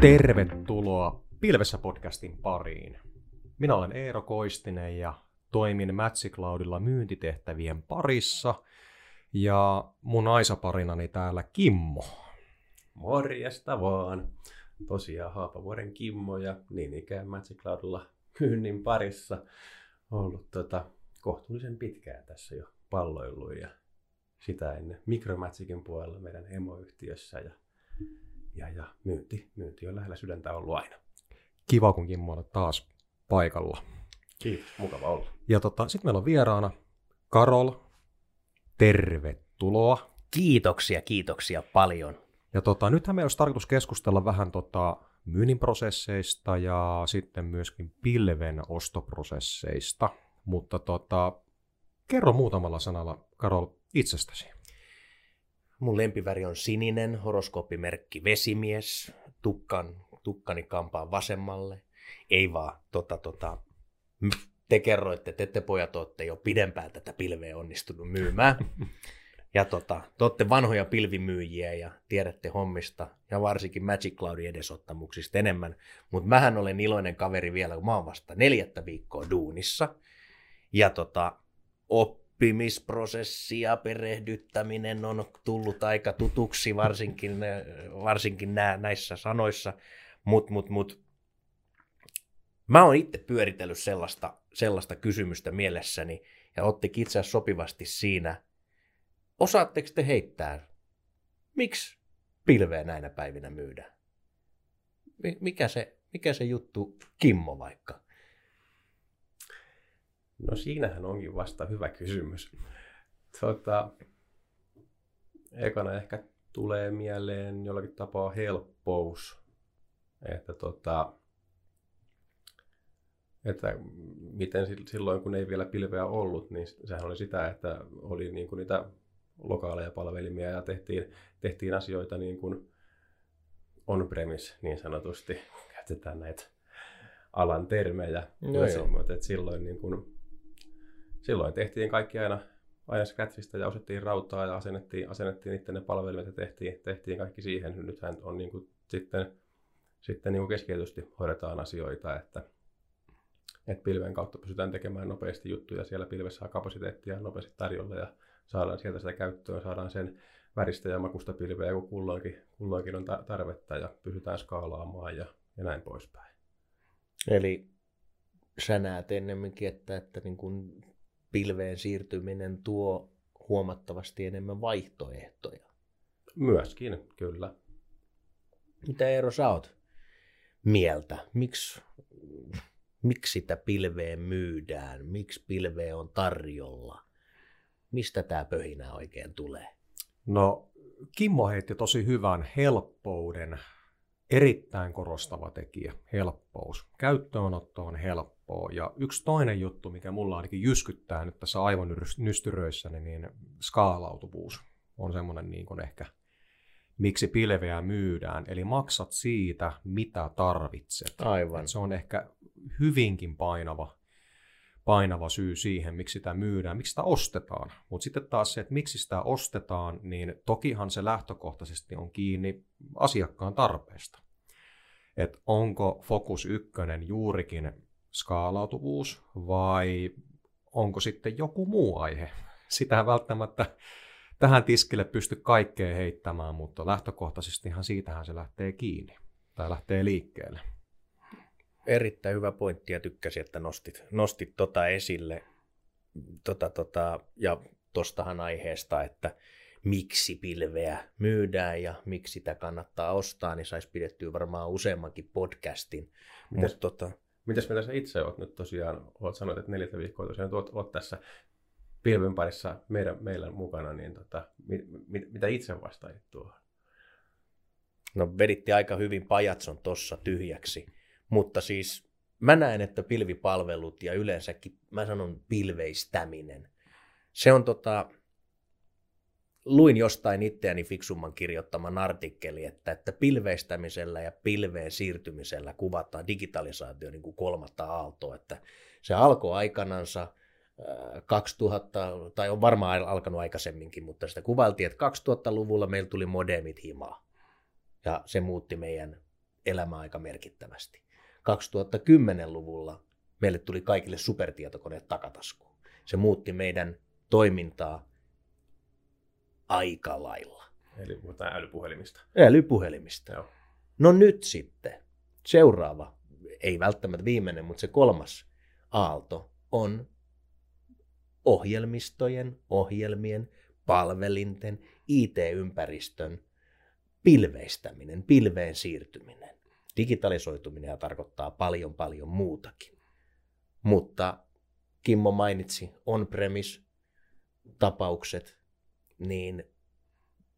Tervetuloa Pilvessä podcastin pariin. Minä olen Eero Koistinen ja toimin Cloudilla myyntitehtävien parissa. Ja mun aisaparinani täällä Kimmo. Morjesta vaan. Tosiaan Haapavuoren Kimmo ja niin ikään Cloudilla myynnin parissa ollut tota, kohtuullisen pitkään tässä jo palloillut ja sitä ennen Micromatsicin puolella meidän emoyhtiössä ja, ja, ja myynti, myynti on lähellä sydäntä ollut aina. Kiva, kun Kimmo on taas paikalla. Kiitos, mukava olla. Ja tota, sitten meillä on vieraana Karol. Tervetuloa. Kiitoksia, kiitoksia paljon. Ja tota, nythän meillä olisi tarkoitus keskustella vähän tota, myynnin prosesseista ja sitten myöskin pilven ostoprosesseista. Mutta tota, kerro muutamalla sanalla, Karol, itsestäsi. Mun lempiväri on sininen, horoskooppimerkki vesimies, tukkan, tukkani kampaan vasemmalle. Ei vaan, tota, tota, te kerroitte, että te pojat olette jo pidempään tätä pilveä onnistunut myymään. Ja tota, te olette vanhoja pilvimyyjiä ja tiedätte hommista ja varsinkin Magic Cloudin edesottamuksista enemmän. Mutta mähän olen iloinen kaveri vielä, kun mä oon vasta neljättä viikkoa duunissa. Ja tota, oppimisprosessi ja perehdyttäminen on tullut aika tutuksi varsinkin, varsinkin nää, näissä sanoissa. Mutta mut, mut, mä oon itse pyöritellyt sellaista, sellaista kysymystä mielessäni ja ottikin itse asiassa sopivasti siinä – Osaatteko te heittää, miksi pilveä näinä päivinä myydään? Mikä se, mikä se juttu Kimmo vaikka? No siinähän onkin vasta hyvä kysymys. Tota, ekana ehkä tulee mieleen jollakin tapaa helppous. Että, tota, että miten silloin, kun ei vielä pilveä ollut, niin sehän oli sitä, että oli niin kuin niitä lokaaleja palvelimia ja tehtiin, tehtiin asioita niin kuin on-premise niin sanotusti. Käytetään näitä alan termejä. No joo. Mutta että silloin, niin kuin, silloin tehtiin kaikki aina, aina Scratchista ja osettiin rautaa ja asennettiin, asennettiin itse ne palvelimet ja tehtiin, tehtiin kaikki siihen. Nythän on niin kuin, sitten, sitten niin kuin keskeytysti hoidetaan asioita, että, että pilven kautta pystytään tekemään nopeasti juttuja. Siellä pilvessä saa kapasiteettia nopeasti tarjolla ja saadaan sieltä sitä käyttöön, saadaan sen väristä ja makusta pilveä, kun kulloinkin, kulloinkin on tarvetta ja pysytään skaalaamaan ja, ja näin poispäin. Eli sä näet ennemminkin, että, että niin kun pilveen siirtyminen tuo huomattavasti enemmän vaihtoehtoja. Myöskin, kyllä. Mitä Eero sä oot mieltä? Miksi, miksi sitä pilveä myydään? Miksi pilveä on tarjolla? mistä tämä pöhinä oikein tulee? No, Kimmo heitti tosi hyvän helppouden, erittäin korostava tekijä, helppous. Käyttöönotto on helppoa. Ja yksi toinen juttu, mikä mulla ainakin jyskyttää nyt tässä aivon nystyröissä, niin skaalautuvuus on semmoinen niin kuin ehkä, miksi pilveä myydään. Eli maksat siitä, mitä tarvitset. Aivan. se on ehkä hyvinkin painava painava syy siihen, miksi sitä myydään, miksi sitä ostetaan. Mutta sitten taas se, että miksi sitä ostetaan, niin tokihan se lähtökohtaisesti on kiinni asiakkaan tarpeesta. Että onko fokus ykkönen juurikin skaalautuvuus vai onko sitten joku muu aihe. Sitä välttämättä tähän tiskille pysty kaikkea heittämään, mutta lähtökohtaisestihan siitähän se lähtee kiinni tai lähtee liikkeelle erittäin hyvä pointti ja tykkäsin, että nostit, nostit tota esille. Tota, tota, ja tostahan aiheesta, että miksi pilveä myydään ja miksi sitä kannattaa ostaa, niin saisi pidettyä varmaan useammankin podcastin. Mitäs, Mut, tota... Mitäs mitä sä itse oot nyt tosiaan, oot sanonut, että neljättä viikkoa tosiaan oot, oot tässä pilven parissa meidän, meillä mukana, niin tota, mit, mit, mitä itse vastaajit tuohon? No veditti aika hyvin pajatson tossa tyhjäksi. Mutta siis mä näen, että pilvipalvelut ja yleensäkin mä sanon pilveistäminen, se on tota, luin jostain itseäni fiksumman kirjoittaman artikkeli, että, että pilveistämisellä ja pilveen siirtymisellä kuvataan digitalisaatio niin kuin kolmatta aaltoa, että se alkoi aikanansa 2000, äh, tai on varmaan alkanut aikaisemminkin, mutta sitä kuvailtiin, että 2000-luvulla meillä tuli modemit himaa. Ja se muutti meidän elämää aika merkittävästi. 2010-luvulla meille tuli kaikille supertietokoneet takataskuun. Se muutti meidän toimintaa aika lailla. Eli puhutaan älypuhelimista. Älypuhelimista. Joo. No nyt sitten seuraava, ei välttämättä viimeinen, mutta se kolmas aalto on ohjelmistojen, ohjelmien, palvelinten, IT-ympäristön pilveistäminen, pilveen siirtyminen. Digitalisoituminen tarkoittaa paljon paljon muutakin. Mutta Kimmo mainitsi on-premise tapaukset, niin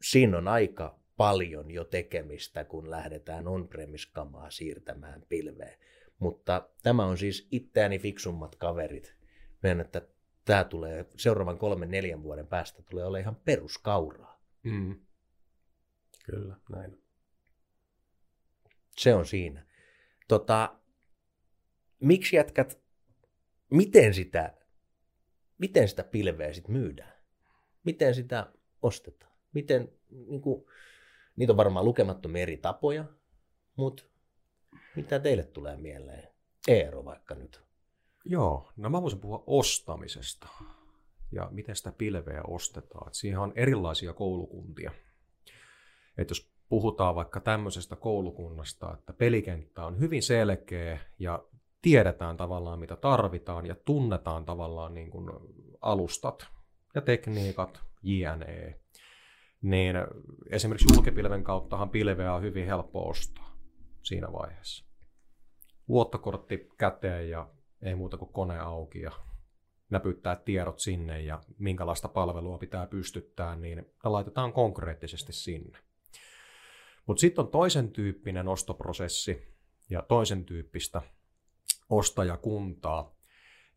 siinä on aika paljon jo tekemistä, kun lähdetään on-premise-kamaa siirtämään pilveen. Mutta tämä on siis itseäni fiksummat kaverit. Meidän, että tämä tulee seuraavan kolmen neljän vuoden päästä tulee olemaan ihan peruskauraa. Mm. Kyllä, näin. Se on siinä. Tota, miksi jätkät, miten sitä, miten sitä pilveä sitten myydään? Miten sitä ostetaan? Miten, niin kuin, niitä on varmaan lukemattomia eri tapoja, mutta mitä teille tulee mieleen? Eero vaikka nyt. Joo, no mä voisin puhua ostamisesta ja miten sitä pilveä ostetaan. Et siihen on erilaisia koulukuntia. Et jos puhutaan vaikka tämmöisestä koulukunnasta, että pelikenttä on hyvin selkeä ja tiedetään tavallaan mitä tarvitaan ja tunnetaan tavallaan niin kuin alustat ja tekniikat, JNE, niin esimerkiksi julkipilven kauttahan pilveä on hyvin helppo ostaa siinä vaiheessa. Luottokortti käteen ja ei muuta kuin kone auki ja näpyttää tiedot sinne ja minkälaista palvelua pitää pystyttää, niin ne laitetaan konkreettisesti sinne. Mutta sitten on toisen tyyppinen ostoprosessi ja toisen tyyppistä ostajakuntaa.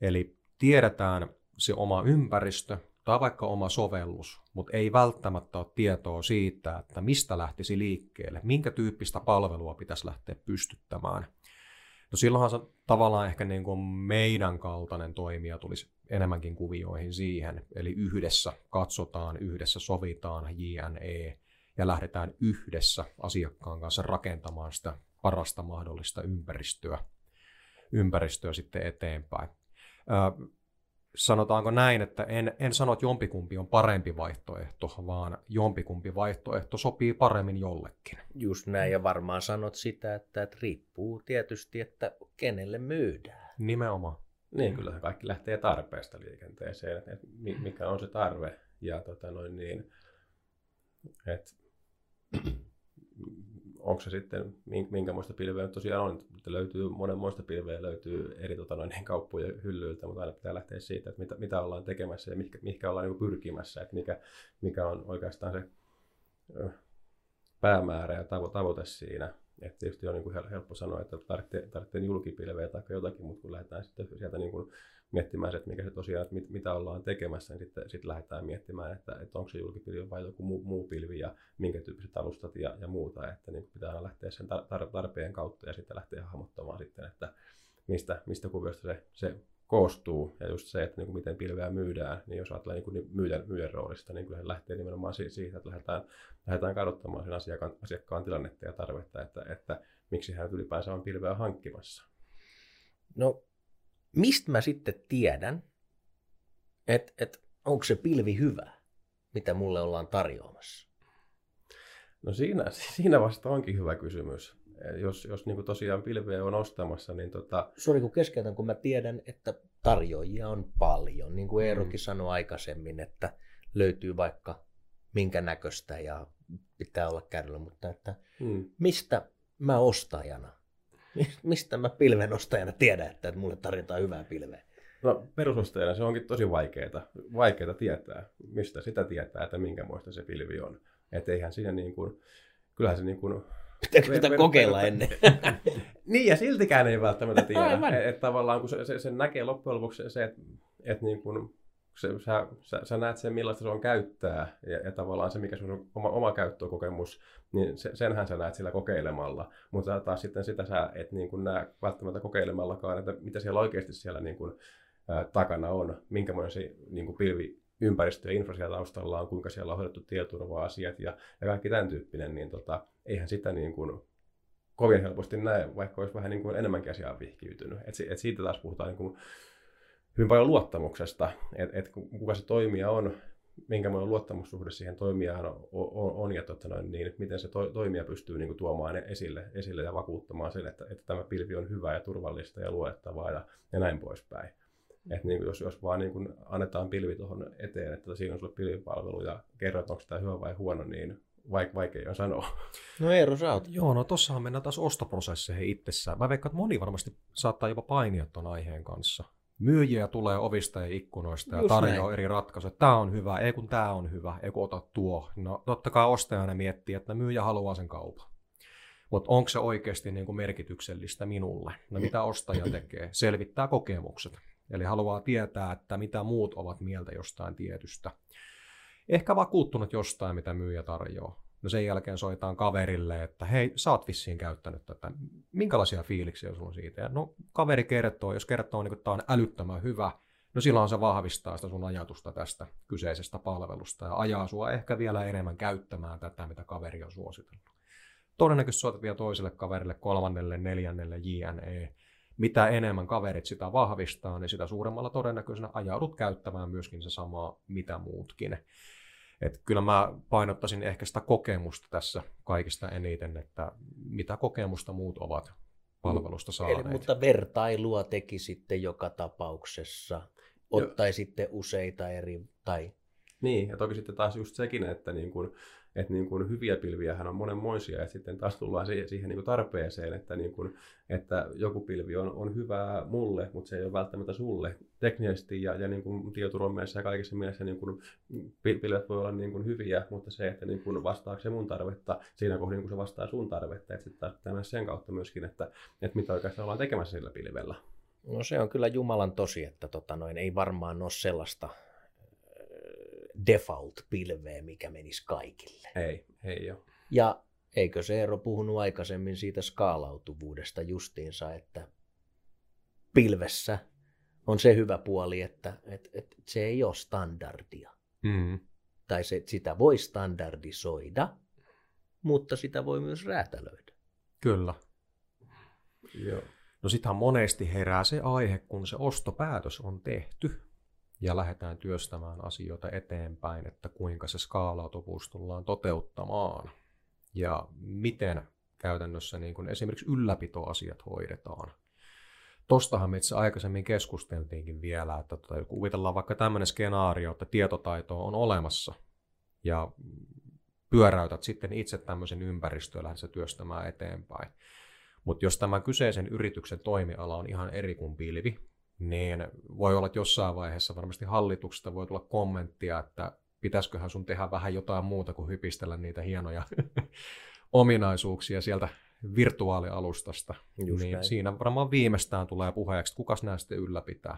Eli tiedetään se oma ympäristö tai vaikka oma sovellus, mutta ei välttämättä ole tietoa siitä, että mistä lähtisi liikkeelle, minkä tyyppistä palvelua pitäisi lähteä pystyttämään. No silloinhan se tavallaan ehkä niin kuin meidän kaltainen toimija tulisi enemmänkin kuvioihin siihen, eli yhdessä katsotaan, yhdessä sovitaan JNE ja lähdetään yhdessä asiakkaan kanssa rakentamaan sitä parasta mahdollista ympäristöä, ympäristöä sitten eteenpäin. Ö, sanotaanko näin, että en, en sano, että jompikumpi on parempi vaihtoehto, vaan jompikumpi vaihtoehto sopii paremmin jollekin. Just näin, ja varmaan sanot sitä, että, että riippuu tietysti, että kenelle myydään. Nimenomaan. Niin, kyllä kaikki lähtee tarpeesta liikenteeseen, että mikä on se tarve ja tota noin niin, että onko se sitten, minkä muista pilveä tosiaan on, että löytyy monenmoista pilveä, löytyy eri tota, noin, kauppojen hyllyiltä, mutta aina pitää lähteä siitä, että mitä, mitä ollaan tekemässä ja mihinkä, mihinkä ollaan niin pyrkimässä, että mikä, mikä on oikeastaan se päämäärä ja tavo, tavoite siinä. että tietysti on niin kuin helppo sanoa, että tarvitsee, tarvitsee julkipilveä tai jotakin, mutta kun lähdetään sitten sieltä niin kuin miettimään se, että mikä se tosiaan, että mit, mitä ollaan tekemässä, niin sitten, sitten lähdetään miettimään, että, että onko se julkipilvi vai joku muu, muu pilvi ja minkä tyyppiset alustat ja, ja muuta, että niin pitää aina lähteä sen tar- tarpeen kautta ja sitten lähteä hahmottamaan sitten, että mistä, mistä kuviosta se, se koostuu ja just se, että niin kuin miten pilveä myydään, niin jos ajatellaan niin kuin myyjän, myyjän roolista, niin kyllä se lähtee nimenomaan siitä, että lähdetään, lähdetään kadottamaan sen asiakkaan, asiakkaan tilannetta ja tarvetta, että, että miksi hän ylipäänsä on pilveä hankkimassa. No mistä mä sitten tiedän, että et, onko se pilvi hyvä, mitä mulle ollaan tarjoamassa? No siinä, siinä vasta onkin hyvä kysymys. Jos, jos niin tosiaan pilveä on ostamassa, niin tota... Sori kun keskeytän, kun mä tiedän, että tarjoajia on paljon. Niin kuin Eerokin mm. sanoi aikaisemmin, että löytyy vaikka minkä näköistä ja pitää olla kärryllä, mutta että mm. mistä mä ostajana Mistä mä pilvenostajana tiedän, että mulle tarjotaan hyvää pilveä? No perusostajana se onkin tosi vaikeaa, vaikeaa tietää, mistä sitä tietää, että minkä muista se pilvi on. Että eihän siinä niin kuin, kyllähän se niin kuin... Pitääkö sitä kokeilla ennen? niin, ja siltikään ei välttämättä tiedä. Että tavallaan kun se, se, se näkee loppujen lopuksi se, että, että niin kuin se, sä, sä, sä näet sen, millaista se on käyttää, ja, ja tavallaan se, mikä sun oma, oma käyttökokemus, niin se, senhän sä näet sillä kokeilemalla. Mutta taas sitten sitä sä et niin kuin näe välttämättä kokeilemallakaan, että mitä siellä oikeasti siellä niin kuin, ää, takana on, minkämoinen se niin kuin pilvi ympäristö ja infra siellä taustalla on, kuinka siellä on hoidettu tietoturva-asiat ja, ja kaikki tämän tyyppinen, niin tota, eihän sitä niin kuin kovin helposti näe, vaikka olisi vähän niin kuin enemmänkin asiaa vihkiytynyt. Et, et siitä taas puhutaan niin kuin hyvin paljon luottamuksesta, että et kuka se toimija on, minkälainen luottamussuhde siihen toimijaan on, on, on ja tota noin, niin, miten se to, toimija pystyy niin kuin, tuomaan esille, esille ja vakuuttamaan sen, että, että tämä pilvi on hyvä ja turvallista ja luettavaa ja, ja näin poispäin. Mm. Et niin kuin, jos, jos vaan niin kuin, annetaan pilvi tuohon eteen, että siinä on sulle pilvipalvelu ja kerrot, onko tämä hyvä vai huono, niin vaik- vaikea on sanoa. No Eero, sä oot. Joo, no tossahan mennään taas ostoprosesseihin itsessään. Mä veikkaan, että moni varmasti saattaa jopa painia tuon aiheen kanssa myyjiä tulee ovista ja ikkunoista ja tarjoaa eri ratkaisuja. Tämä on hyvä, ei kun tämä on hyvä, ei kun ota tuo. No totta kai ostajana miettii, että myyjä haluaa sen kaupan. Mutta onko se oikeasti niin kuin merkityksellistä minulle? No mitä ostaja tekee? Selvittää kokemukset. Eli haluaa tietää, että mitä muut ovat mieltä jostain tietystä. Ehkä vakuuttunut jostain, mitä myyjä tarjoaa. No sen jälkeen soitaan kaverille, että hei, sä oot vissiin käyttänyt tätä. Minkälaisia fiiliksiä sulla on siitä? Ja no kaveri kertoo, jos kertoo, niin, että tämä on älyttömän hyvä, no silloin se vahvistaa sitä sun ajatusta tästä kyseisestä palvelusta ja ajaa sua ehkä vielä enemmän käyttämään tätä, mitä kaveri on suositellut. Todennäköisesti soitat vielä toiselle kaverille, kolmannelle, neljännelle, JNE. Mitä enemmän kaverit sitä vahvistaa, niin sitä suuremmalla todennäköisenä ajaudut käyttämään myöskin se sama, mitä muutkin. Et kyllä mä painottaisin ehkä sitä kokemusta tässä kaikista eniten, että mitä kokemusta muut ovat palvelusta saaneet. Eli, mutta vertailua teki sitten joka tapauksessa. Ottaisitte useita eri, tai... Niin, ja toki sitten taas just sekin, että niin kun että niin kuin hyviä pilviähän on monenmoisia, ja sitten taas tullaan siihen, siihen niin kuin tarpeeseen, että, niin kuin, että joku pilvi on, on hyvää mulle, mutta se ei ole välttämättä sulle teknisesti ja, ja niin kuin ja kaikessa mielessä niin kuin pilvet voi olla niin kuin hyviä, mutta se, että niin kuin vastaako se mun tarvetta siinä kohdin, kun se vastaa sun tarvetta, että sitten taas pitää sen kautta myöskin, että, että mitä oikeastaan ollaan tekemässä sillä pilvellä. No se on kyllä Jumalan tosi, että tota noin, ei varmaan ole sellaista default-pilveä, mikä menisi kaikille. Ei, ei ole. Ja eikö se Eero puhunut aikaisemmin siitä skaalautuvuudesta justiinsa, että pilvessä on se hyvä puoli, että, että, että se ei ole standardia. Mm. Tai se, sitä voi standardisoida, mutta sitä voi myös räätälöidä. Kyllä. Joo. No sittenhän monesti herää se aihe, kun se ostopäätös on tehty ja lähdetään työstämään asioita eteenpäin, että kuinka se skaalautuvuus tullaan toteuttamaan ja miten käytännössä niin kuin esimerkiksi ylläpitoasiat hoidetaan. Tostahan me itse aikaisemmin keskusteltiinkin vielä, että tota, kuvitellaan vaikka tämmöinen skenaario, että tietotaito on olemassa ja pyöräytät sitten itse tämmöisen ympäristöön ja lähdet työstämään eteenpäin. Mutta jos tämän kyseisen yrityksen toimiala on ihan eri kuin pilvi, niin voi olla, että jossain vaiheessa varmasti hallituksesta voi tulla kommenttia, että pitäisiköhän sun tehdä vähän jotain muuta kuin hypistellä niitä hienoja ominaisuuksia sieltä virtuaalialustasta. Just niin näin. siinä varmaan viimeistään tulee puheeksi, että kukas nämä sitten ylläpitää.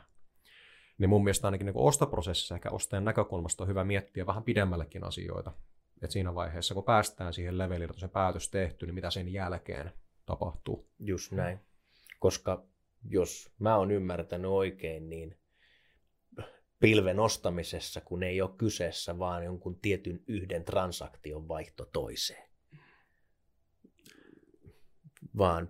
Niin mun mielestä ainakin niin ostoprosessissa ehkä ostajan näkökulmasta on hyvä miettiä vähän pidemmällekin asioita. Et siinä vaiheessa, kun päästään siihen levelille, että se päätös tehty, niin mitä sen jälkeen tapahtuu. Just näin. Koska jos mä oon ymmärtänyt oikein, niin pilven ostamisessa, kun ei ole kyseessä vaan jonkun tietyn yhden transaktion vaihto toiseen. Vaan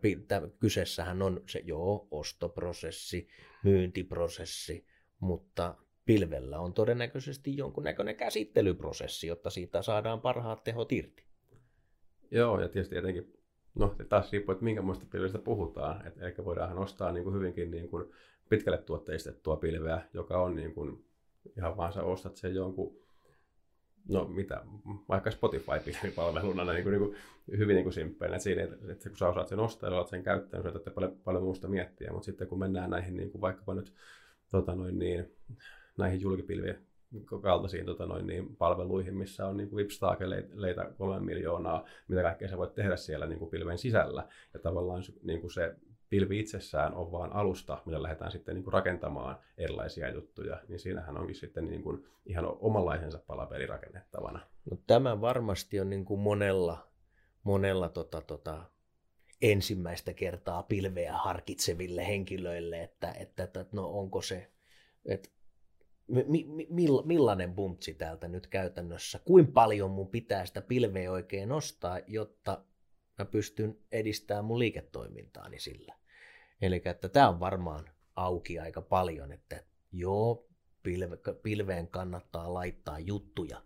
kyseessähän on se joo, ostoprosessi, myyntiprosessi, mutta pilvellä on todennäköisesti jonkunnäköinen käsittelyprosessi, jotta siitä saadaan parhaat tehot irti. Joo, ja tietysti etenkin No taas riippuu, että minkä muista pilvistä puhutaan. Et eli voidaan ostaa niin kuin hyvinkin niin kuin pitkälle tuotteistettua pilveä, joka on niin kuin, ihan vaan sä ostat sen jonkun, no mitä, vaikka Spotify-pilvipalveluna niin kuin, niin kuin, hyvin niin kuin simppeinä. Että siinä, että kun sä osaat sen ostaa ja olet sen käyttäjän, niin sä paljon, paljon muusta miettiä. Mutta sitten kun mennään näihin niin kuin vaikkapa nyt tota noin, niin, näihin julkipilvien kaltaisiin tota noin, niin, palveluihin, missä on niin Vipstaakeleita kolme miljoonaa, mitä kaikkea sä voit tehdä siellä niin kuin pilven sisällä. Ja tavallaan niin kuin se pilvi itsessään on vaan alusta, millä lähdetään sitten niin kuin rakentamaan erilaisia juttuja, niin siinähän onkin sitten niin kuin ihan omanlaisensa palapeli rakennettavana. No, tämä varmasti on niin kuin monella, monella tota, tota, ensimmäistä kertaa pilveä harkitseville henkilöille, että, että, että no onko se, että mi, mi, millainen buntsi täältä nyt käytännössä, kuinka paljon mun pitää sitä pilveä oikein nostaa, jotta mä pystyn edistämään mun liiketoimintaani sillä. Eli että tämä on varmaan auki aika paljon, että joo, pilve, pilveen kannattaa laittaa juttuja,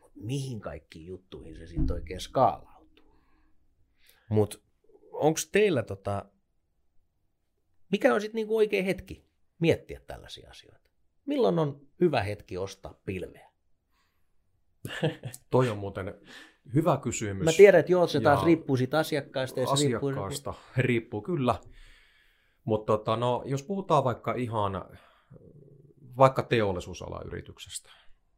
mutta mihin kaikkiin juttuihin se sitten oikein skaalautuu. Mutta onko teillä tota, mikä on sitten niinku oikea hetki miettiä tällaisia asioita? Milloin on hyvä hetki ostaa pilveä? Toi on muuten hyvä kysymys. Mä tiedän, että joo, se taas ja riippuu siitä asiakkaasta. Ja asiakkaasta riippuu... riippuu kyllä. Mutta tota, no, jos puhutaan vaikka ihan vaikka teollisuusalayrityksestä,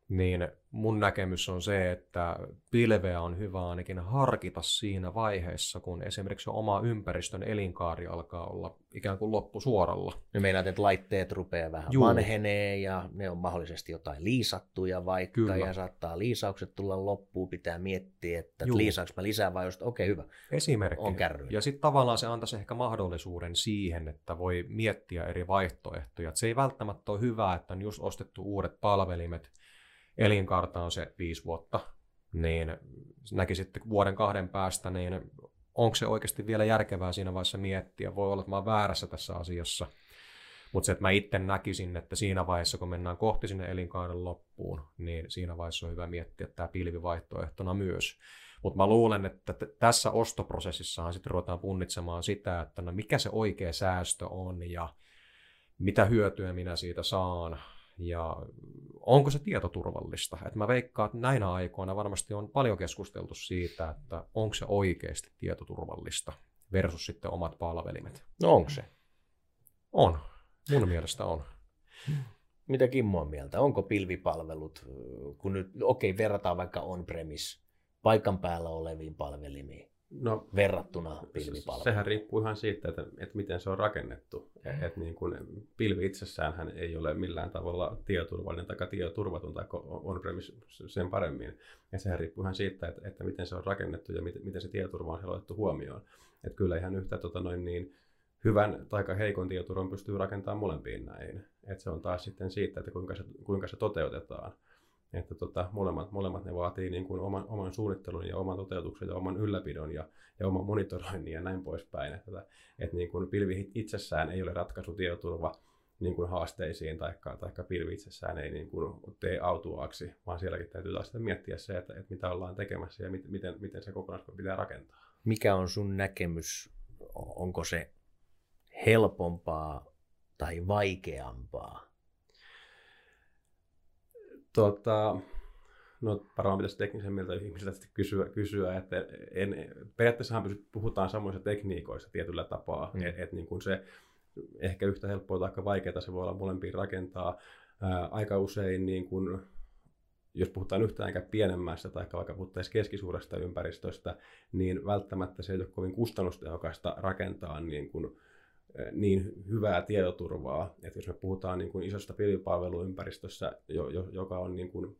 niin mun näkemys on se, että pilveä on hyvä ainakin harkita siinä vaiheessa, kun esimerkiksi oma ympäristön elinkaari alkaa olla ikään kuin loppusuoralla. Ja meinaat, että laitteet rupeaa vähän Juu. vanhenee ja ne on mahdollisesti jotain liisattuja vaikka Kyllä. ja saattaa liisaukset tulla loppuun, pitää miettiä, että Juu. liisaanko mä lisää vai just, okei okay, hyvä, Esimerkki. on kärry. Ja sitten tavallaan se antaisi ehkä mahdollisuuden siihen, että voi miettiä eri vaihtoehtoja. Et se ei välttämättä ole hyvä, että on just ostettu uudet palvelimet, elinkaarta on se viisi vuotta, niin näki sitten vuoden kahden päästä, niin onko se oikeasti vielä järkevää siinä vaiheessa miettiä. Voi olla, että mä väärässä tässä asiassa. Mutta se, että mä itse näkisin, että siinä vaiheessa, kun mennään kohti sinne elinkaaren loppuun, niin siinä vaiheessa on hyvä miettiä tämä pilvivaihtoehtona myös. Mutta mä luulen, että t- tässä ostoprosessissahan sitten ruvetaan punnitsemaan sitä, että no mikä se oikea säästö on ja mitä hyötyä minä siitä saan ja onko se tietoturvallista. Et mä veikkaan, että näinä aikoina varmasti on paljon keskusteltu siitä, että onko se oikeasti tietoturvallista versus sitten omat palvelimet. No onko se? On. Mun mielestä on. Mitä Kimmo on mieltä? Onko pilvipalvelut, kun nyt, okei, okay, verrataan vaikka on-premise paikan päällä oleviin palvelimiin, No, verrattuna pilvipalveluun? Sehän riippuu ihan siitä, että, että miten se on rakennettu. Mm. Et niin kuin pilvi itsessään ei ole millään tavalla tietoturvallinen tai tietoturvaton tai on-premise sen paremmin. Ja sehän riippuu ihan siitä, että, että miten se on rakennettu ja miten, miten se tietoturva on otettu huomioon. Et kyllä ihan yhtä tota noin niin, hyvän tai heikon tietoturvan pystyy rakentamaan molempiin näihin. Et se on taas sitten siitä, että kuinka se, kuinka se toteutetaan että tota, molemmat, molemmat ne vaatii niin kuin oman, oman suunnittelun ja oman toteutuksen ja oman ylläpidon ja, ja oman monitoroinnin ja näin poispäin. Että, että niin kuin pilvi itsessään ei ole ratkaisu tietoturva niin kuin haasteisiin tai taikka pilvi itsessään ei niin kuin tee autuaaksi, vaan sielläkin täytyy taas miettiä se, että, että mitä ollaan tekemässä ja miten, miten se kokonaisuus pitää rakentaa. Mikä on sun näkemys? Onko se helpompaa tai vaikeampaa Tota, no varmaan pitäisi teknisemmiltä ihmisiltä kysyä, kysyä että en, periaatteessahan puhutaan samoista tekniikoista tietyllä tapaa, mm. että et niin kuin se ehkä yhtä helppoa tai vaikeaa se voi olla molempiin rakentaa. Ää, aika usein niin kuin, jos puhutaan yhtään pienemmästä tai vaikka puhuttaisiin keskisuuresta ympäristöstä, niin välttämättä se ei ole kovin kustannustehokasta rakentaa niin kuin, niin hyvää tietoturvaa, että jos me puhutaan niin kuin isosta pilvipalveluympäristössä, jo, jo, joka on niin kuin,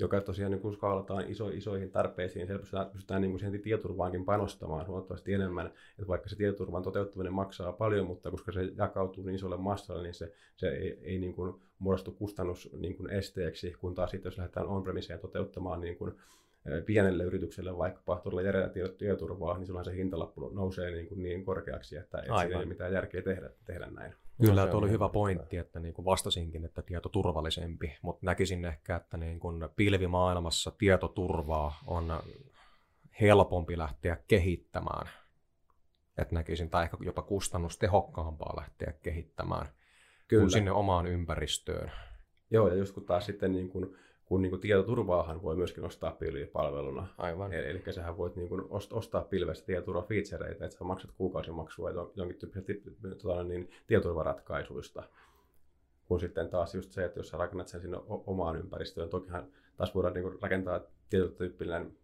joka tosiaan niin kuin skaalataan iso, isoihin tarpeisiin, siellä pystytään, pystytään niin kuin siihen tietoturvaankin panostamaan huomattavasti enemmän, että vaikka se tietoturvan toteuttaminen maksaa paljon, mutta koska se jakautuu niin isolle massalle, niin se, se ei, ei niin kuin muodostu kustannus niin kuin esteeksi, kun taas sitten jos lähdetään on-premiseen toteuttamaan niin kuin pienelle yritykselle vaikkapa todella järjellä tietoturvaa, niin silloin se hintalappu nousee niin, kuin niin korkeaksi, että, siinä ei ole mitään järkeä tehdä, tehdä näin. Kyllä, tuo oli hyvä pointti, että niin kuin vastasinkin, että tietoturvallisempi, mutta näkisin ehkä, että niin kuin pilvimaailmassa tietoturvaa on helpompi lähteä kehittämään. Että näkisin, tai ehkä jopa kustannustehokkaampaa lähteä kehittämään Kyllä. kuin sinne omaan ympäristöön. Joo, ja just kun taas sitten niin kuin kun niin kuin tietoturvaahan voi myöskin ostaa pilvipalveluna. Aivan. Eli, eli sähän voit niin kuin ostaa pilvestä tietoturvafeatureita, että sä maksat kuukausimaksua jonkin tyyppisistä tuota, niin, tietoturvaratkaisuista. Kun sitten taas just se, että jos sä rakennat sen sinne omaan ympäristöön, tokihan taas voidaan niin kuin rakentaa tietyllä tyyppinen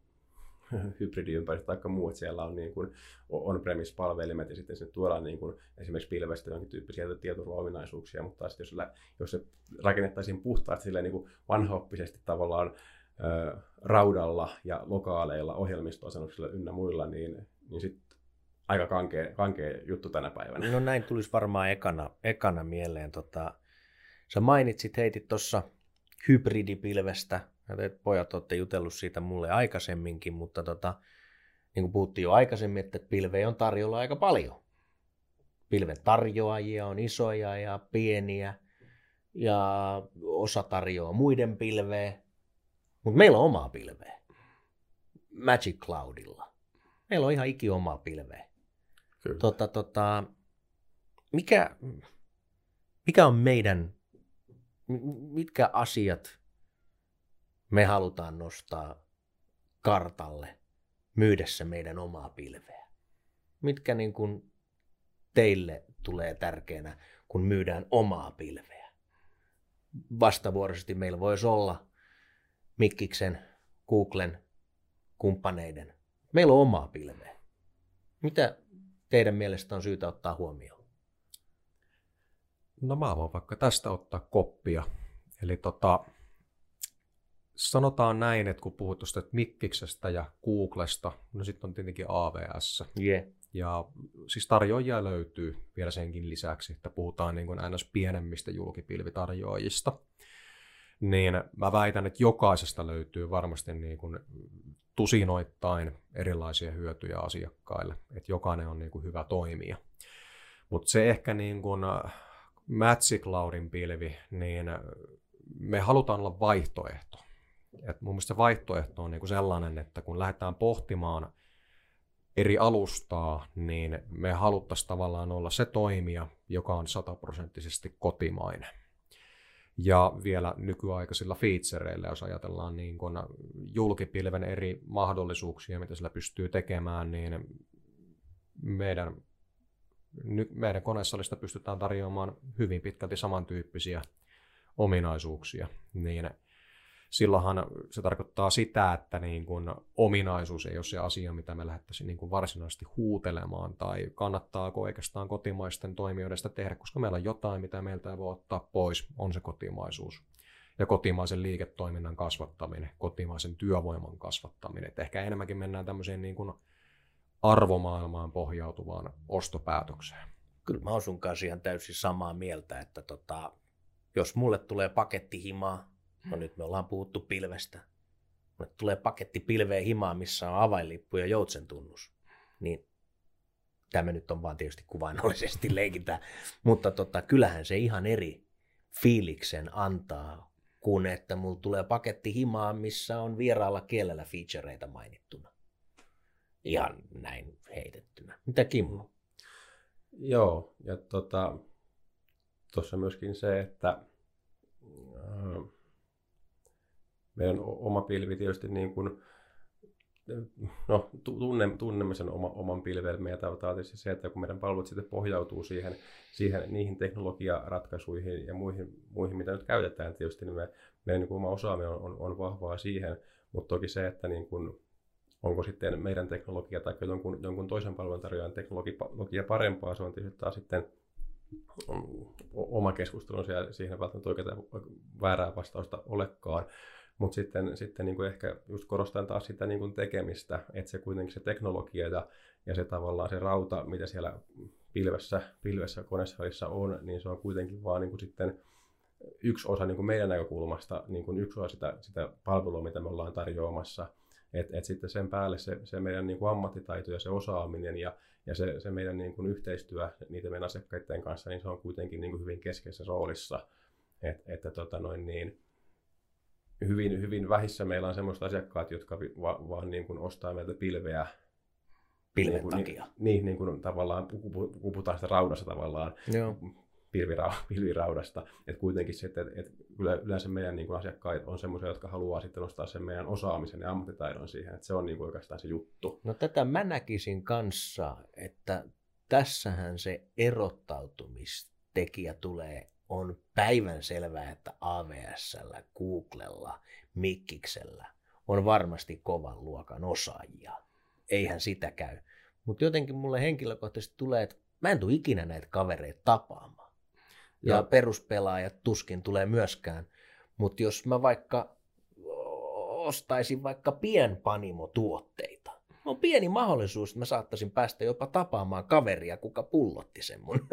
hybridiympäristö tai muu, että siellä on niin kuin on-premise-palvelimet ja sitten sinne tuodaan niin kuin esimerkiksi pilvestä jonkin tyyppisiä tietoturvaominaisuuksia, mutta taas jos, jos se rakennettaisiin puhtaasti silleen niin kuin vanhaoppisesti tavallaan ö, raudalla ja lokaaleilla ohjelmistoasennuksilla ynnä muilla, niin, niin sitten aika kankea, kankea juttu tänä päivänä. No näin tulisi varmaan ekana, ekana mieleen tota, Sä mainitsit, heitit tuossa hybridipilvestä. Ja te pojat olette jutellut siitä mulle aikaisemminkin, mutta tota, niin kuin puhuttiin jo aikaisemmin, että pilvejä on tarjolla aika paljon. Pilven tarjoajia on isoja ja pieniä ja osa tarjoaa muiden pilveä, mutta meillä on omaa pilveä. Magic Cloudilla. Meillä on ihan iki omaa pilveä. Kyllä. Tota, tota, mikä, mikä on meidän, mitkä asiat me halutaan nostaa kartalle myydessä meidän omaa pilveä? Mitkä niin kuin teille tulee tärkeänä, kun myydään omaa pilveä? Vastavuoroisesti meillä voisi olla Mikkiksen, Googlen, kumppaneiden. Meillä on omaa pilveä. Mitä teidän mielestä on syytä ottaa huomioon? No mä voin vaikka tästä ottaa koppia. Eli tota, sanotaan näin, että kun puhut tuosta Mikkiksestä ja Googlesta, no sitten on tietenkin AWS. Yeah. Ja siis tarjoajia löytyy vielä senkin lisäksi, että puhutaan niin kuin ns. pienemmistä julkipilvitarjoajista. Niin mä väitän, että jokaisesta löytyy varmasti niin kuin tusinoittain erilaisia hyötyjä asiakkaille. Että jokainen on niin kuin hyvä toimija. Mutta se ehkä niin kuin Magic Cloudin pilvi, niin me halutaan olla vaihtoehto. Et mun mielestä vaihtoehto on niin kuin sellainen, että kun lähdetään pohtimaan eri alustaa, niin me haluttaisiin tavallaan olla se toimija, joka on sataprosenttisesti kotimainen. Ja vielä nykyaikaisilla featureilla, jos ajatellaan niin kun julkipilven eri mahdollisuuksia, mitä sillä pystyy tekemään, niin meidän, meidän konesalista pystytään tarjoamaan hyvin pitkälti samantyyppisiä ominaisuuksia. Niin silloinhan se tarkoittaa sitä, että niin kun ominaisuus ei ole se asia, mitä me lähdettäisiin niin kun varsinaisesti huutelemaan tai kannattaako oikeastaan kotimaisten toimijoiden sitä tehdä, koska meillä on jotain, mitä meiltä ei voi ottaa pois, on se kotimaisuus. Ja kotimaisen liiketoiminnan kasvattaminen, kotimaisen työvoiman kasvattaminen. Et ehkä enemmänkin mennään tämmöiseen niin kuin arvomaailmaan pohjautuvaan ostopäätökseen. Kyllä mä osun kanssa ihan täysin samaa mieltä, että tota, jos mulle tulee pakettihimaa, No nyt me ollaan puhuttu pilvestä. Mulle tulee paketti pilveen himaa, missä on avainlippu ja joutsen tunnus. Niin tämä nyt on vaan tietysti kuvainnollisesti leikitä. Mutta tota, kyllähän se ihan eri fiiliksen antaa, kun että mulla tulee paketti himaa, missä on vieraalla kielellä featureita mainittuna. Ihan näin heitettynä. Mitä Kimmo? Joo, ja tuossa tota, myöskin se, että äh, meidän oma pilvi tietysti niin kuin, no, tunne, tunnemme sen oma, oman pilven. Ja tavoittaa tietysti se, että kun meidän palvelut sitten pohjautuu siihen, siihen niihin teknologiaratkaisuihin ja muihin, muihin, mitä nyt käytetään tietysti, niin me, meidän niin kuin oma osaaminen on, on, on vahvaa siihen. Mutta toki se, että niin kuin, onko sitten meidän teknologia tai jonkun, jonkun toisen palveluntarjoajan teknologia parempaa, se on tietysti taas sitten oma keskustelu siihen välttämättä oikeaa väärää vastausta olekaan. Mutta sitten, sitten niin kuin ehkä just korostan taas sitä niin kuin tekemistä, että se kuitenkin se teknologia ja, ja se tavallaan se rauta, mitä siellä pilvessä, pilvessä konesalissa on, niin se on kuitenkin vaan niin kuin sitten yksi osa niin kuin meidän näkökulmasta, niin kuin yksi osa sitä, sitä palvelua, mitä me ollaan tarjoamassa. Että et sitten sen päälle se, se meidän niin kuin ammattitaito ja se osaaminen ja, ja se, se meidän niin kuin yhteistyö niiden meidän asiakkaiden kanssa, niin se on kuitenkin niin kuin hyvin keskeisessä roolissa. Et, että tota noin niin, hyvin, hyvin vähissä meillä on semmoista asiakkaat, jotka va, vaan niin kuin ostaa meiltä pilveä. Pilven niin kuin, takia. Niin, niin, niin kuin tavallaan, kun puhutaan sitä raudasta tavallaan, Joo. Pilvirau, pilviraudasta. Että kuitenkin sitten, että, että yleensä meidän niin kuin asiakkaat on semmoisia, jotka haluaa sitten nostaa sen meidän osaamisen ja ammattitaidon siihen. Että se on niin kuin oikeastaan se juttu. No tätä mä näkisin kanssa, että tässähän se erottautumistekijä tulee on päivän selvää, että AVSllä, Googlella, Mikkiksellä on varmasti kovan luokan osaajia. Eihän sitä käy. Mutta jotenkin mulle henkilökohtaisesti tulee, että mä en tule ikinä näitä kavereita tapaamaan. Ja Joo. peruspelaajat tuskin tulee myöskään. Mutta jos mä vaikka ostaisin vaikka pienpanimotuotteita, on pieni mahdollisuus, että mä saattaisin päästä jopa tapaamaan kaveria, kuka pullotti sen mun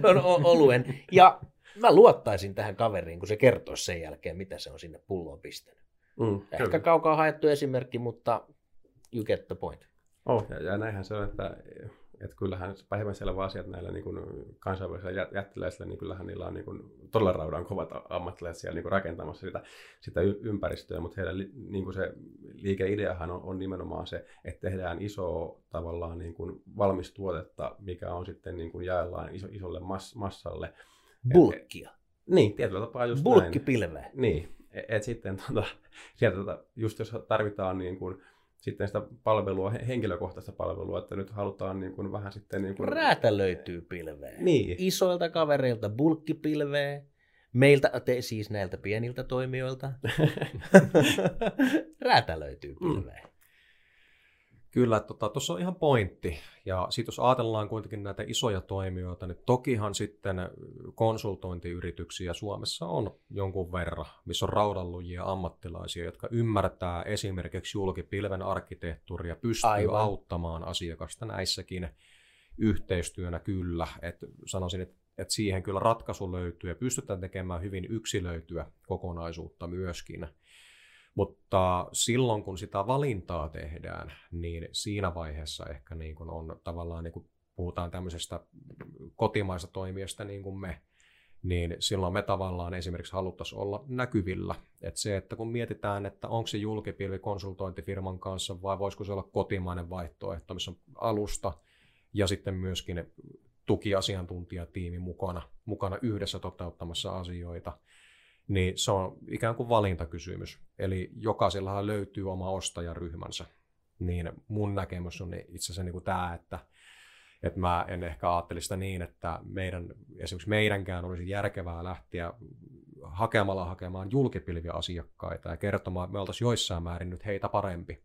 oluen. Ja Mä luottaisin tähän kaveriin, kun se kertoisi sen jälkeen, mitä se on sinne pulloon pistänyt. Mm, Ehkä kyllä. kaukaa haettu esimerkki, mutta you get the point. Oh, ja, ja näinhän se on, että, että kyllähän päivänselvä asiat näillä niin kuin kansainvälisillä jät- jättiläisillä, niin kyllähän niillä on niin kuin, todella raudan kovat ammattilaiset siellä niin kuin rakentamassa sitä, sitä ympäristöä, mutta heidän niin kuin se liikeideahan on, on nimenomaan se, että tehdään isoa tavallaan niin kuin valmistuotetta, mikä on sitten niin kuin jaellaan iso, isolle mass, massalle. Bulkkia. Niin, tietyllä tapaa just näin. Bulkki pilveen. Niin, et, et sitten tota, sieltä tota, just jos tarvitaan niin kuin, sitten sitä palvelua, he- henkilökohtaista palvelua, että nyt halutaan niin kuin, vähän sitten... Niin kuin, Räätä löytyy pilveen. Niin, Isoilta kavereilta bulkkipilveen. Meiltä, te, siis näiltä pieniltä toimijoilta. Räätä löytyy pilveen. Kyllä, tuossa tota, on ihan pointti. Ja sitten jos ajatellaan kuitenkin näitä isoja toimijoita, niin tokihan sitten konsultointiyrityksiä Suomessa on jonkun verran, missä on raudallujia ammattilaisia, jotka ymmärtää esimerkiksi julkipilven arkkitehtuuria, pystyy Aivan. Aivan. auttamaan asiakasta näissäkin yhteistyönä kyllä. Et sanoisin, että et siihen kyllä ratkaisu löytyy ja pystytään tekemään hyvin yksilöityä kokonaisuutta myöskin. Mutta silloin, kun sitä valintaa tehdään, niin siinä vaiheessa ehkä niin kuin on tavallaan, niin kuin puhutaan tämmöisestä kotimaista toimijasta niin kuin me, niin silloin me tavallaan esimerkiksi haluttaisiin olla näkyvillä. Että se, että kun mietitään, että onko se julkipilvi konsultointifirman kanssa vai voisiko se olla kotimainen vaihtoehto, missä on alusta ja sitten myöskin tukiasiantuntijatiimi mukana, mukana yhdessä toteuttamassa asioita, niin se on ikään kuin valintakysymys. Eli jokaisellahan löytyy oma ostajaryhmänsä. Niin mun näkemys on itse asiassa niin kuin tämä, että, että mä en ehkä ajatteli sitä niin, että meidän, esimerkiksi meidänkään olisi järkevää lähteä hakemalla hakemaan julkipilviä asiakkaita ja kertomaan, että me oltaisiin joissain määrin nyt heitä parempi,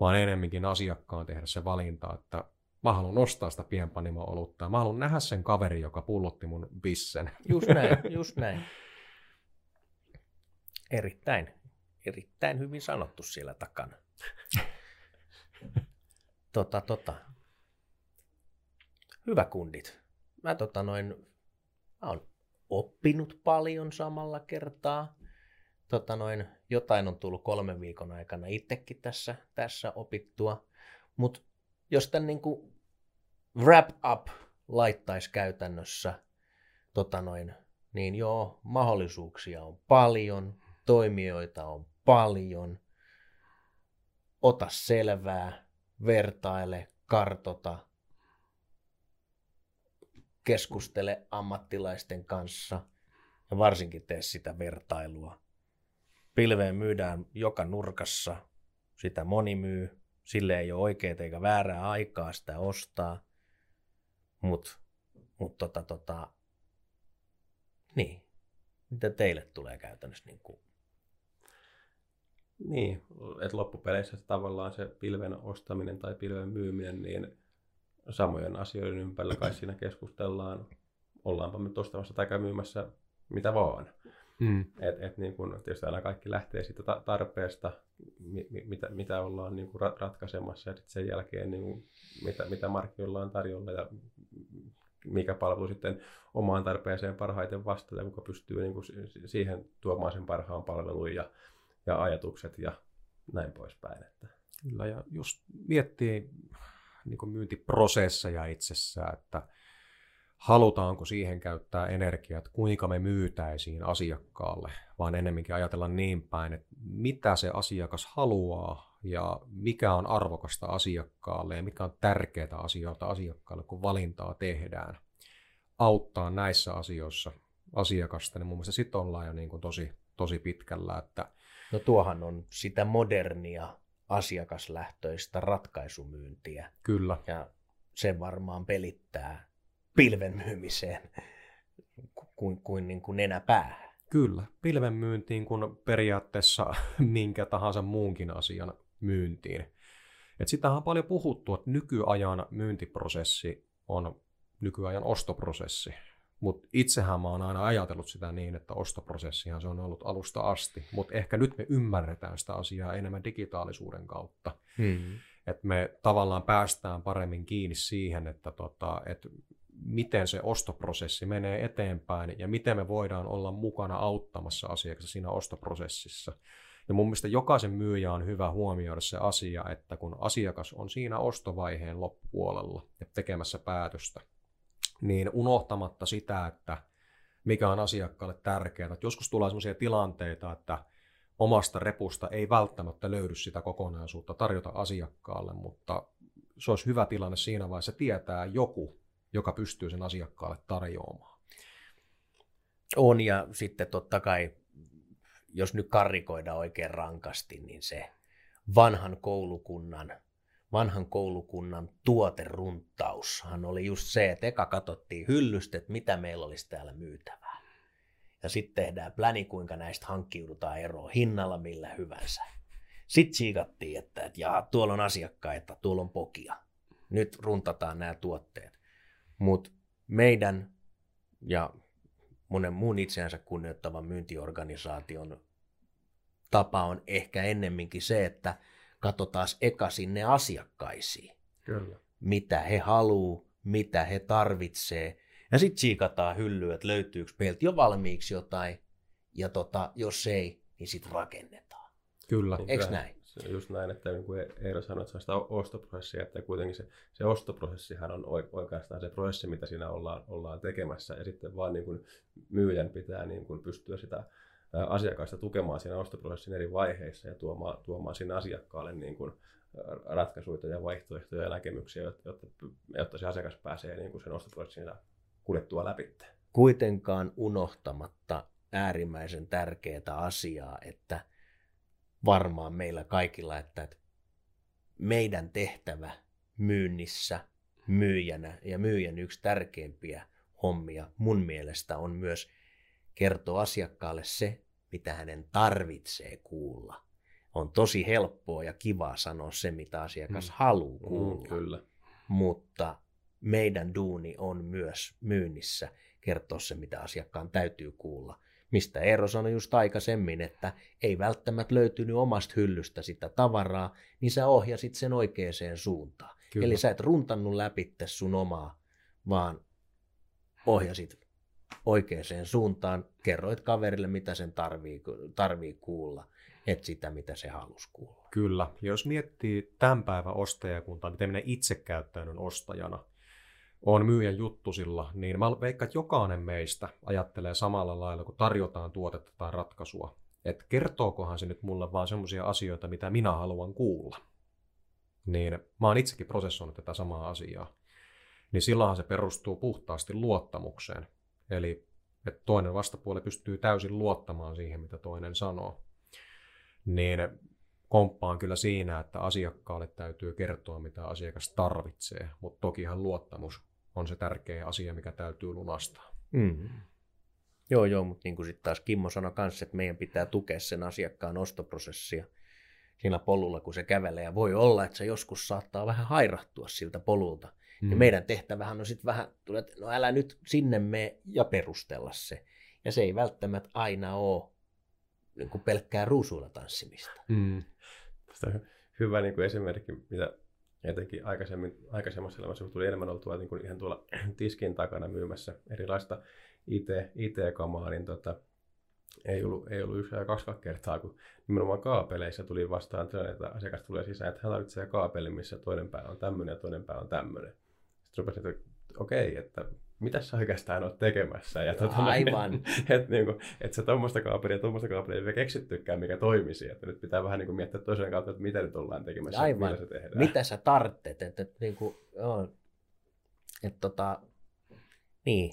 vaan enemmänkin asiakkaan tehdä se valinta, että mä haluan ostaa sitä pienpanimo-olutta ja mä haluan nähdä sen kaveri, joka pullotti mun bissen. Just näin, just näin. Erittäin, erittäin hyvin sanottu siellä takana. Tota, tota. Hyvä kundit. Mä tota noin, mä oon oppinut paljon samalla kertaa. Tota noin, jotain on tullut kolmen viikon aikana itsekin tässä, tässä opittua. Mutta jos tämän niinku wrap up laittaisi käytännössä, tota noin, niin joo, mahdollisuuksia on paljon, toimijoita on paljon. Ota selvää, vertaile, kartota, keskustele ammattilaisten kanssa ja varsinkin tee sitä vertailua. Pilveen myydään joka nurkassa, sitä moni myy, sille ei ole oikeaa eikä väärää aikaa sitä ostaa, mutta mut tota, tota, niin, mitä teille tulee käytännössä niin kuin niin että loppupeleissä tavallaan se pilven ostaminen tai pilven myyminen, niin samojen asioiden ympärillä kai siinä keskustellaan, ollaanpa me ostamassa tai myymässä mitä vaan. Mm. Et, et niin kun, tietysti aina kaikki lähtee siitä ta- tarpeesta, mi- mi- mitä, mitä ollaan niin kun ra- ratkaisemassa ja sitten sen jälkeen niin kun, mitä, mitä markkinoilla on tarjolla ja mikä palvelu sitten omaan tarpeeseen parhaiten vastata, kuka pystyy niin kun, si- siihen tuomaan sen parhaan palvelun ja, ja ajatukset ja näin poispäin. Että. Kyllä, ja just miettii niin myyntiprosesseja itsessään, että halutaanko siihen käyttää energiaa, että kuinka me myytäisiin asiakkaalle, vaan enemmänkin ajatella niin päin, että mitä se asiakas haluaa ja mikä on arvokasta asiakkaalle ja mikä on tärkeää asioita asiakkaalle, kun valintaa tehdään. Auttaa näissä asioissa asiakasta, niin mun mielestä sit ollaan jo niin kuin tosi, tosi pitkällä, että No tuohan on sitä modernia asiakaslähtöistä ratkaisumyyntiä kyllä, ja se varmaan pelittää pilven myymiseen kuin, kuin, niin kuin nenä päähän. Kyllä, pilven myyntiin kuin periaatteessa minkä tahansa muunkin asian myyntiin. Et sitähän on paljon puhuttu, että nykyajan myyntiprosessi on nykyajan ostoprosessi. Mutta itsehän mä oon aina ajatellut sitä niin, että ostoprosessihan se on ollut alusta asti. Mutta ehkä nyt me ymmärretään sitä asiaa enemmän digitaalisuuden kautta. Hmm. Että me tavallaan päästään paremmin kiinni siihen, että tota, et miten se ostoprosessi menee eteenpäin ja miten me voidaan olla mukana auttamassa asiakasta siinä ostoprosessissa. Ja mun mielestä jokaisen myyjä on hyvä huomioida se asia, että kun asiakas on siinä ostovaiheen loppupuolella ja tekemässä päätöstä, niin unohtamatta sitä, että mikä on asiakkaalle tärkeää. Että joskus tulee sellaisia tilanteita, että omasta repusta ei välttämättä löydy sitä kokonaisuutta tarjota asiakkaalle, mutta se olisi hyvä tilanne siinä vaiheessa tietää joku, joka pystyy sen asiakkaalle tarjoamaan. On ja sitten totta kai, jos nyt karrikoidaan oikein rankasti, niin se vanhan koulukunnan, vanhan koulukunnan tuoteruntaushan oli just se, että eka katsottiin hyllystä, että mitä meillä olisi täällä myytävää. Ja sitten tehdään pläni, kuinka näistä hankkiudutaan eroon hinnalla millä hyvänsä. Sitten siikattiin, että, että jaa, tuolla on asiakkaita, tuolla on pokia. Nyt runtataan nämä tuotteet. Mutta meidän ja monen muun itseänsä kunnioittavan myyntiorganisaation tapa on ehkä ennemminkin se, että katsotaan eka sinne asiakkaisiin. Kyllä. Mitä he haluaa, mitä he tarvitsee. Ja sitten siikataan hyllyä, että löytyykö meiltä jo valmiiksi jotain. Ja tota, jos ei, niin sitten rakennetaan. Kyllä. Niin Eikö näin? Se on just näin, että niin kuin Eero sanoi, että se on sitä ostoprosessia, että kuitenkin se, se ostoprosessihan on oikeastaan se prosessi, mitä siinä ollaan, ollaan tekemässä, ja sitten vaan niin kuin myyjän pitää niin kuin pystyä sitä asiakasta tukemaan siinä ostoprosessin eri vaiheissa ja tuomaan, tuomaan sinne asiakkaalle niin kuin ratkaisuja ja vaihtoehtoja ja näkemyksiä, jotta, jotta se asiakas pääsee niin kuin sen ostoprosessin kuljettua läpi. Kuitenkaan unohtamatta äärimmäisen tärkeää asiaa, että varmaan meillä kaikilla, että meidän tehtävä myynnissä, myyjänä ja myyjän yksi tärkeimpiä hommia mun mielestä on myös kertoa asiakkaalle se, mitä hänen tarvitsee kuulla. On tosi helppoa ja kivaa sanoa se, mitä asiakas mm. haluaa kuulla. Mm, kyllä. Mutta meidän duuni on myös myynnissä kertoa se, mitä asiakkaan täytyy kuulla. Mistä Eero sanoi just aikaisemmin, että ei välttämättä löytynyt omasta hyllystä sitä tavaraa, niin sä ohjasit sen oikeaan suuntaan. Kyllä. Eli sä et runtannut läpi sun omaa, vaan ohjasit oikeaan suuntaan, kerroit kaverille, mitä sen tarvii, tarvii kuulla, et sitä, mitä se halusi kuulla. Kyllä. Jos miettii tämän päivän ostajakuntaa, miten minä itse käyttäydyn ostajana, on myyjän juttusilla, niin mä veikkaan, että jokainen meistä ajattelee samalla lailla, kun tarjotaan tuotetta tai ratkaisua. Että kertookohan se nyt mulle vaan semmoisia asioita, mitä minä haluan kuulla. Niin mä oon itsekin prosessoinut tätä samaa asiaa. Niin silloinhan se perustuu puhtaasti luottamukseen. Eli että toinen vastapuoli pystyy täysin luottamaan siihen, mitä toinen sanoo. Niin komppaan kyllä siinä, että asiakkaalle täytyy kertoa, mitä asiakas tarvitsee, mutta tokihan luottamus on se tärkeä asia, mikä täytyy lunastaa. Mm. Joo, joo, mutta niin kuin sitten taas Kimmo sanoi kanssa, että meidän pitää tukea sen asiakkaan ostoprosessia siinä polulla, kun se kävelee. Ja voi olla, että se joskus saattaa vähän hairahtua siltä polulta. Mm. Ja meidän tehtävähän on sitten vähän, että no älä nyt sinne me ja perustella se. Ja se ei välttämättä aina ole niin kuin pelkkää ruusuilla tanssimista. Mm. Tästä on hyvä niin kuin esimerkki, mitä etenkin aikaisemmin, aikaisemmassa elämässä, kun tuli enemmän oltua niin kuin ihan tuolla tiskin takana myymässä erilaista IT, IT-kamaa, niin tota, ei ollut, ei ollut yksi ja kaksi kertaa, kun nimenomaan kaapeleissa tuli vastaan tilanne, että asiakas tulee sisään, että hän tarvitsee kaapeli, missä toinen pää on tämmöinen ja toinen pää on tämmöinen. Sitten rupesin, että okei, okay, että mitä sä oikeastaan oot tekemässä. Ja tuota, Aivan. että niinku, et sä tuommoista kaapelia ja tuommoista kaapelia ei vielä keksittykään, mikä toimisi. Että nyt pitää vähän niinku miettiä toisen kautta, että mitä nyt ollaan tekemässä, Aivan. mitä se tehdään. Mitä sä tarvitset, että, että, niinku, joo, että tota, niin,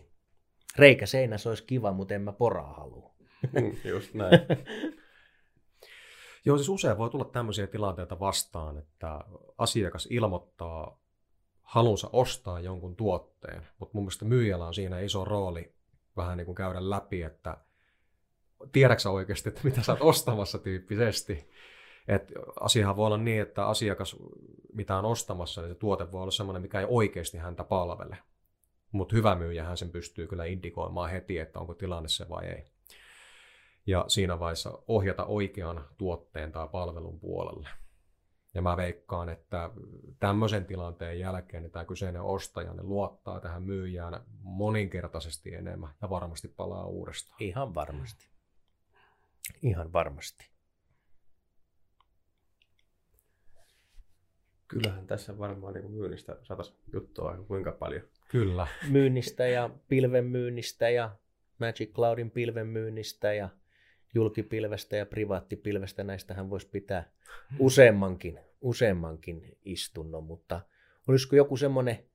reikä seinässä olisi kiva, mutta en mä poraa halua. Mm, just näin. Joo, siis usein voi tulla tämmöisiä tilanteita vastaan, että asiakas ilmoittaa halunsa ostaa jonkun tuotteen, mutta mun mielestä myyjällä on siinä iso rooli vähän niin kuin käydä läpi, että tiedäksä oikeasti, että mitä sä oot ostamassa tyyppisesti. Et asiahan voi olla niin, että asiakas, mitä on ostamassa, niin se tuote voi olla sellainen, mikä ei oikeasti häntä palvele. Mutta hyvä myyjähän sen pystyy kyllä indikoimaan heti, että onko tilanne se vai ei. Ja siinä vaiheessa ohjata oikean tuotteen tai palvelun puolelle. Ja mä veikkaan, että tämmöisen tilanteen jälkeen niin tämä kyseinen ostaja ne luottaa tähän myyjään moninkertaisesti enemmän ja varmasti palaa uudestaan. Ihan varmasti. Ihan varmasti. Kyllähän tässä varmaan niin myynnistä saataisiin juttua aika kuinka paljon. Kyllä. Myynnistä ja pilven myynnistä ja Magic Cloudin pilven myynnistä ja julkipilvestä ja privaattipilvestä. Näistähän voisi pitää useammankin, useammankin istunnon, mutta olisiko joku semmoinen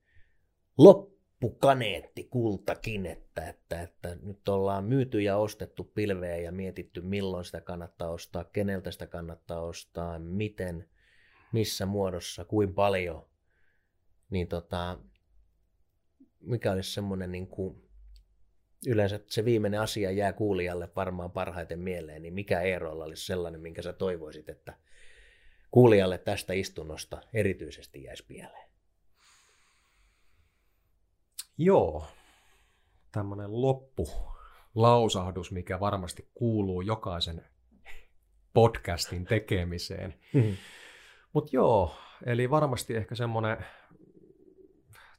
loppukaneetti kultakin, että, että, että nyt ollaan myyty ja ostettu pilveä ja mietitty milloin sitä kannattaa ostaa, keneltä sitä kannattaa ostaa, miten, missä muodossa, kuin paljon, niin tota, mikä olisi semmoinen niin kuin, yleensä se viimeinen asia jää kuulijalle varmaan parhaiten mieleen, niin mikä Eerolla olisi sellainen, minkä sä toivoisit, että kuulijalle tästä istunnosta erityisesti jäisi mieleen? Joo, tämmöinen loppu lausahdus, mikä varmasti kuuluu jokaisen podcastin tekemiseen. Mm-hmm. Mutta joo, eli varmasti ehkä semmoinen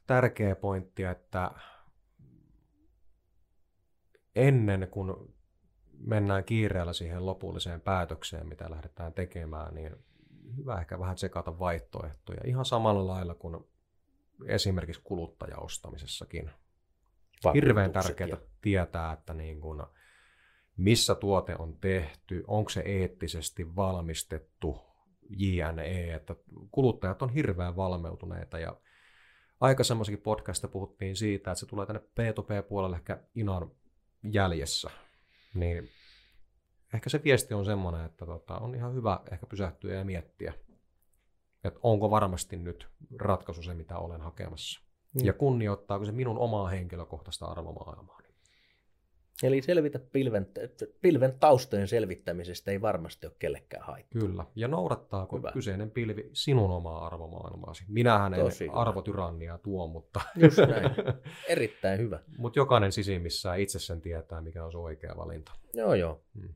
tärkeä pointti, että ennen kuin mennään kiireellä siihen lopulliseen päätökseen, mitä lähdetään tekemään, niin hyvä ehkä vähän tsekata vaihtoehtoja. Ihan samalla lailla kuin esimerkiksi kuluttajaostamisessakin. Hirveän tärkeää tietää, että niin kuin, missä tuote on tehty, onko se eettisesti valmistettu, JNE, että kuluttajat on hirveän valmeutuneita ja aikaisemmassakin podcastissa puhuttiin siitä, että se tulee tänne P2P-puolelle ehkä inan jäljessä, niin ehkä se viesti on semmoinen, että tota, on ihan hyvä ehkä pysähtyä ja miettiä, että onko varmasti nyt ratkaisu se, mitä olen hakemassa. Mm. Ja kunnioittaako se minun omaa henkilökohtaista arvomaailmaa. Eli selvitä pilven, pilven taustojen selvittämisestä ei varmasti ole kellekään haittaa. Kyllä. Ja noudattaako Hyvä. kyseinen pilvi sinun omaa arvomaailmaasi? Minähän en arvotyrannia tuo, mutta... Just näin. Erittäin hyvä. mutta jokainen sisimmissään itse sen tietää, mikä on se oikea valinta. Joo, joo. Hmm.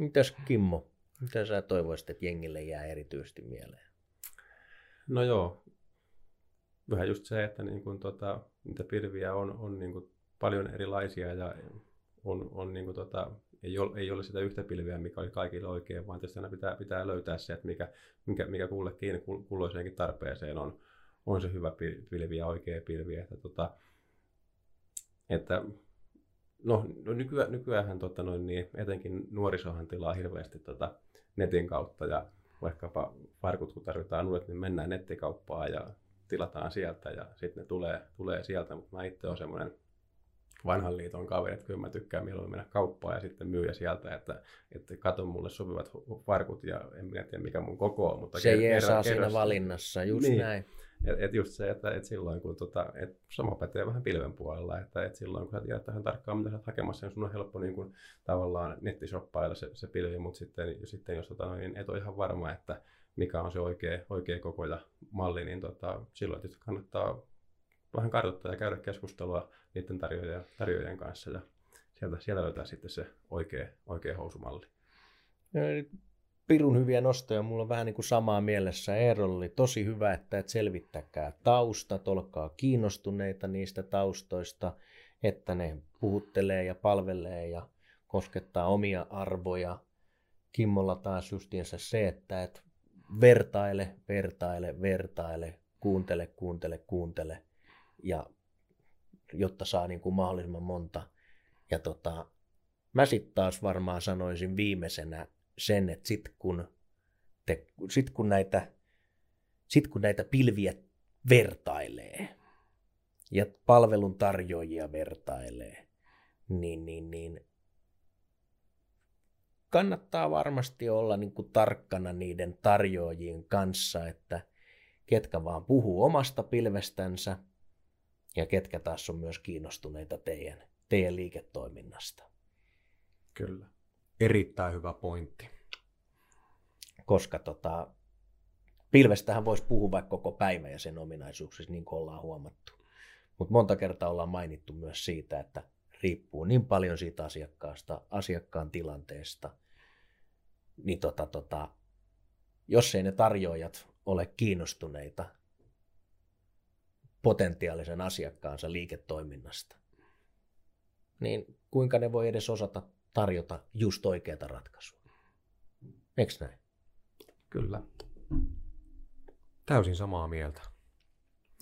Mitäs Kimmo? Mitä sä toivoisit, että jengille jää erityisesti mieleen? No joo, vähän just se, että niin kun tota, niitä pilviä on, on niin kun paljon erilaisia ja on, on niin kuin tota, ei, ole, ei ole sitä yhtä pilviä, mikä oli kaikille oikein, vaan tietysti aina pitää, pitää löytää se, että mikä, mikä, mikä kullekin kulloiseenkin tarpeeseen on, on se hyvä pilvi ja oikea pilvi. Että, tota, että no, no nykyään, nykyään tota noin, niin etenkin nuorisohan tilaa hirveästi tota netin kautta ja vaikkapa farkut kun tarvitaan uudet, niin mennään nettikauppaan ja tilataan sieltä ja sitten ne tulee, tulee sieltä, mutta mä itse olen semmoinen vanhan liiton kaveri, että kyllä mä tykkään mieluummin mennä kauppaan ja sitten myyä sieltä, että, että kato mulle sopivat farkut ja en minä tiedä mikä mun koko on. Mutta se jeesaa siinä valinnassa, just niin. näin. Et, et just se, että et silloin kun tota, et sama pätee vähän pilven puolella, että et silloin kun sä tiedät tähän tarkkaan mitä sä oot hakemassa, niin sun on helppo niin kun, tavallaan nettishoppailla se, se pilvi, mutta sitten, sitten jos tota, niin et ole ihan varma, että mikä on se oikea, oikea koko ja malli, niin tota, silloin tietysti kannattaa vähän kartoittaa ja käydä keskustelua niiden tarjoajien, tarjoajien kanssa ja sieltä, sieltä löytää sitten se oikea, oikea housumalli. Pirun hyviä nostoja, mulla on vähän niin kuin samaa mielessä. Eerolla oli tosi hyvä, että et selvittäkää taustat, olkaa kiinnostuneita niistä taustoista, että ne puhuttelee ja palvelee ja koskettaa omia arvoja. Kimmolla taas justiinsa se, että et vertaile, vertaile, vertaile, kuuntele, kuuntele, kuuntele ja jotta saa niin kuin mahdollisimman monta. Ja tota, mä sitten taas varmaan sanoisin viimeisenä sen, että sit kun, te, sit kun, näitä, sit kun näitä pilviä vertailee ja palvelun tarjoajia vertailee, niin, niin, niin kannattaa varmasti olla niin kuin tarkkana niiden tarjoajien kanssa, että ketkä vaan puhuu omasta pilvestänsä – ja ketkä taas on myös kiinnostuneita teidän, teidän liiketoiminnasta. Kyllä. Erittäin hyvä pointti. Koska tota, pilvestähän voisi puhua vaikka koko päivä ja sen ominaisuuksissa, niin kuin ollaan huomattu. Mutta monta kertaa ollaan mainittu myös siitä, että riippuu niin paljon siitä asiakkaasta, asiakkaan tilanteesta, niin tota, tota, jos ei ne tarjoajat ole kiinnostuneita potentiaalisen asiakkaansa liiketoiminnasta, niin kuinka ne voi edes osata tarjota just oikeata ratkaisua? Eikö näin? Kyllä. Täysin samaa mieltä.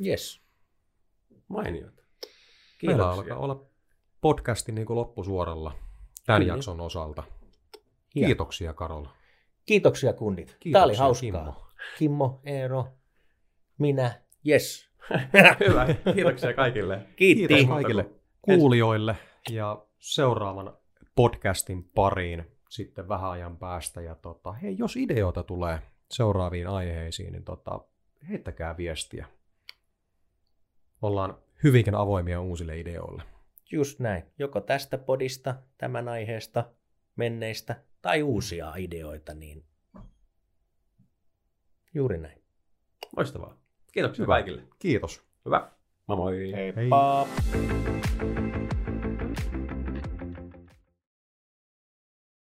Yes. Mainiota. Meillä Kiitoksia. alkaa olla podcastin niin kuin loppusuoralla tämän Kyllä. jakson osalta. Hieno. Kiitoksia Karola. Kiitoksia kunnit. Tämä Kiitoksia, oli hauskaa. Kimmo. Kimmo, Eero, minä, yes. Hyvä. Kiitoksia kaikille. Kiitti. Kiitos kaikille kuulijoille ja seuraavan podcastin pariin sitten vähän ajan päästä. Ja tota, hei, jos ideoita tulee seuraaviin aiheisiin, niin tota, heittäkää viestiä. Ollaan hyvinkin avoimia uusille ideoille. Just näin. Joko tästä podista, tämän aiheesta, menneistä tai uusia ideoita, niin juuri näin. Loistavaa. Kiitoksia Hyvä. kaikille. Kiitos. Hyvä. Moi moi. Heippa! Hei.